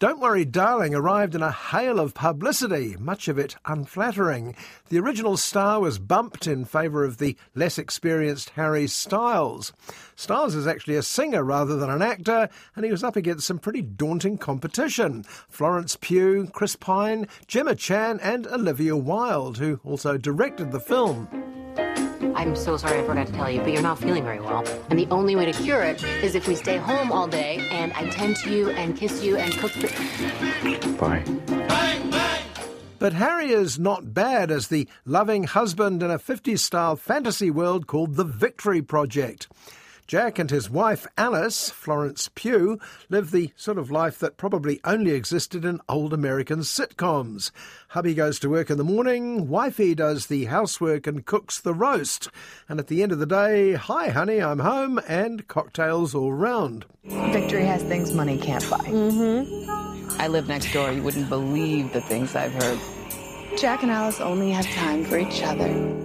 Don't Worry Darling arrived in a hail of publicity, much of it unflattering. The original star was bumped in favour of the less experienced Harry Styles. Styles is actually a singer rather than an actor, and he was up against some pretty daunting competition. Florence Pugh, Chris Pine, Gemma Chan, and Olivia Wilde, who also directed the film. I'm so sorry I forgot to tell you, but you're not feeling very well. And the only way to cure it is if we stay home all day and I tend to you and kiss you and cook for. You. Bye. But Harry is not bad as the loving husband in a 50s style fantasy world called The Victory Project. Jack and his wife Alice, Florence Pugh, live the sort of life that probably only existed in old American sitcoms. Hubby goes to work in the morning, wifey does the housework and cooks the roast. And at the end of the day, hi honey, I'm home, and cocktails all round. Victory has things money can't buy. Mm-hmm. I live next door. You wouldn't believe the things I've heard. Jack and Alice only have time for each other.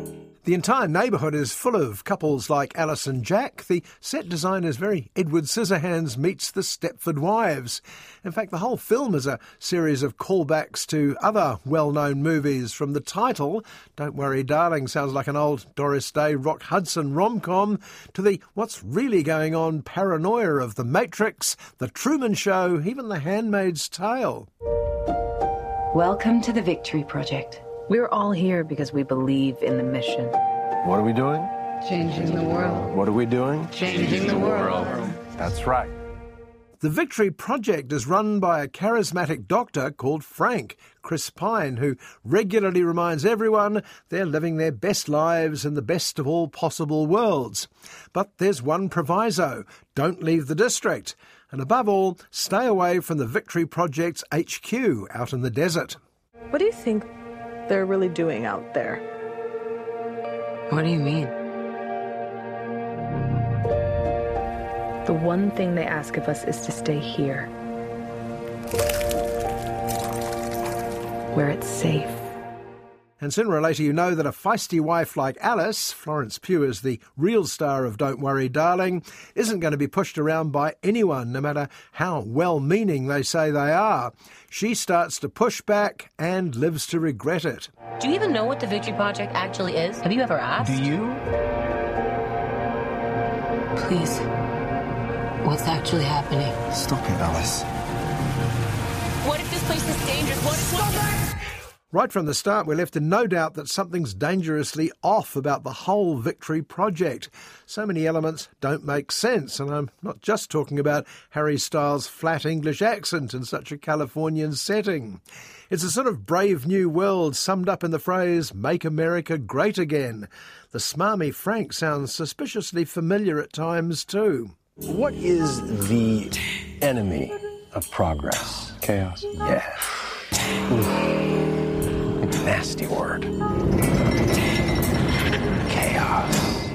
The entire neighbourhood is full of couples like Alice and Jack. The set design is very Edward Scissorhands meets the Stepford Wives. In fact, the whole film is a series of callbacks to other well known movies. From the title, Don't Worry Darling, sounds like an old Doris Day Rock Hudson rom com, to the What's Really Going On paranoia of The Matrix, The Truman Show, even The Handmaid's Tale. Welcome to the Victory Project. We're all here because we believe in the mission. What are we doing? Changing the world. What are we doing? Changing the world. That's right. The Victory Project is run by a charismatic doctor called Frank, Chris Pine, who regularly reminds everyone they're living their best lives in the best of all possible worlds. But there's one proviso don't leave the district. And above all, stay away from the Victory Project's HQ out in the desert. What do you think they're really doing out there. What do you mean? The one thing they ask of us is to stay here. Where it's safe. And sooner or later, you know that a feisty wife like Alice, Florence Pugh is the real star of Don't Worry Darling, isn't going to be pushed around by anyone, no matter how well meaning they say they are. She starts to push back and lives to regret it. Do you even know what the Victory Project actually is? Have you ever asked? Do you? Please. What's actually happening? Stop it, Alice. What if this place is dangerous? What if. Stop it! Right from the start, we're left in no doubt that something's dangerously off about the whole Victory project. So many elements don't make sense, and I'm not just talking about Harry Styles' flat English accent in such a Californian setting. It's a sort of brave new world summed up in the phrase, Make America Great Again. The smarmy Frank sounds suspiciously familiar at times, too. What is the enemy of progress? Chaos. Yeah. Nasty word. Chaos.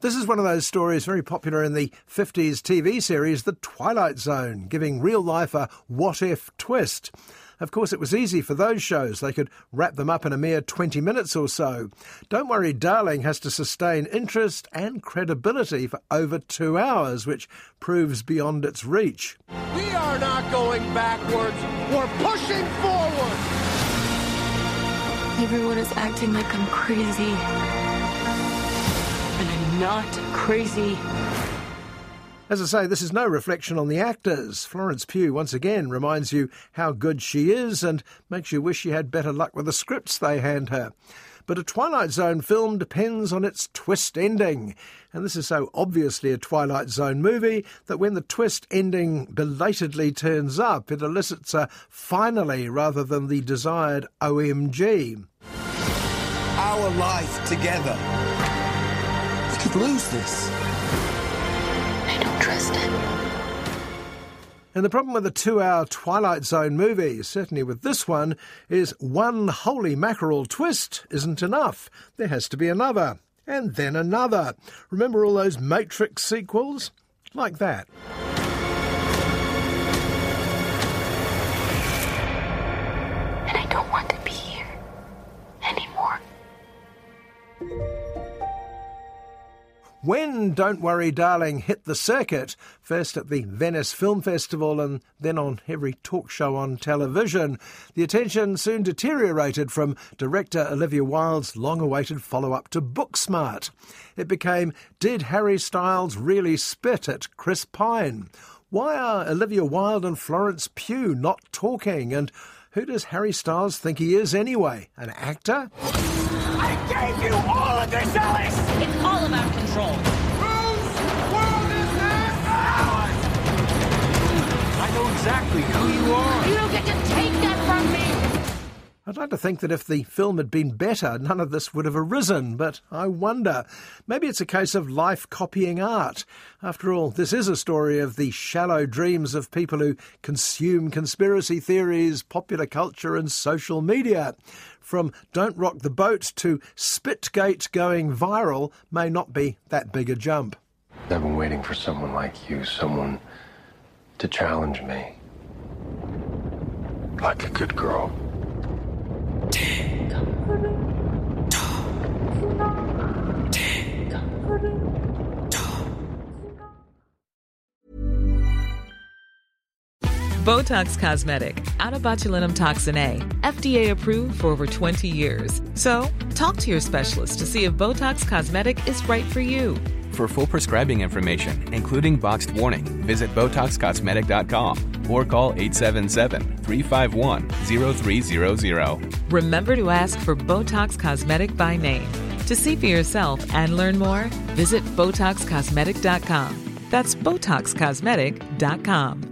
This is one of those stories very popular in the 50s TV series The Twilight Zone, giving real life a what if twist. Of course, it was easy for those shows. They could wrap them up in a mere 20 minutes or so. Don't Worry Darling has to sustain interest and credibility for over two hours, which proves beyond its reach. We are not going backwards, we're pushing forward! Everyone is acting like I'm crazy. And I'm not crazy. As I say, this is no reflection on the actors. Florence Pugh once again reminds you how good she is and makes you wish she had better luck with the scripts they hand her. But a Twilight Zone film depends on its twist ending. And this is so obviously a Twilight Zone movie that when the twist ending belatedly turns up, it elicits a finally rather than the desired OMG. Our life together. We could lose this. I don't trust it. And the problem with a two hour Twilight Zone movie, certainly with this one, is one holy mackerel twist isn't enough. There has to be another, and then another. Remember all those Matrix sequels? Like that. When Don't Worry Darling hit the circuit, first at the Venice Film Festival and then on every talk show on television, the attention soon deteriorated from director Olivia Wilde's long awaited follow up to Booksmart. It became Did Harry Styles Really Spit at Chris Pine? Why are Olivia Wilde and Florence Pugh not talking? And who does Harry Styles think he is anyway? An actor? I gave you all of this, Alice! It's all about control. Whose world is this? Ours! I know exactly who you are. You don't get to take that from me! I'd like to think that if the film had been better, none of this would have arisen, but I wonder. Maybe it's a case of life copying art. After all, this is a story of the shallow dreams of people who consume conspiracy theories, popular culture, and social media. From Don't Rock the Boat to Spitgate going viral may not be that big a jump. I've been waiting for someone like you, someone to challenge me. Like a good girl. Botox Cosmetic, onabotulinumtoxinA, FDA approved for over 20 years. So, talk to your specialist to see if Botox Cosmetic is right for you. For full prescribing information, including boxed warning, visit BotoxCosmetic.com or call 877-351-0300. Remember to ask for Botox Cosmetic by name. To see for yourself and learn more, visit BotoxCosmetic.com. That's BotoxCosmetic.com.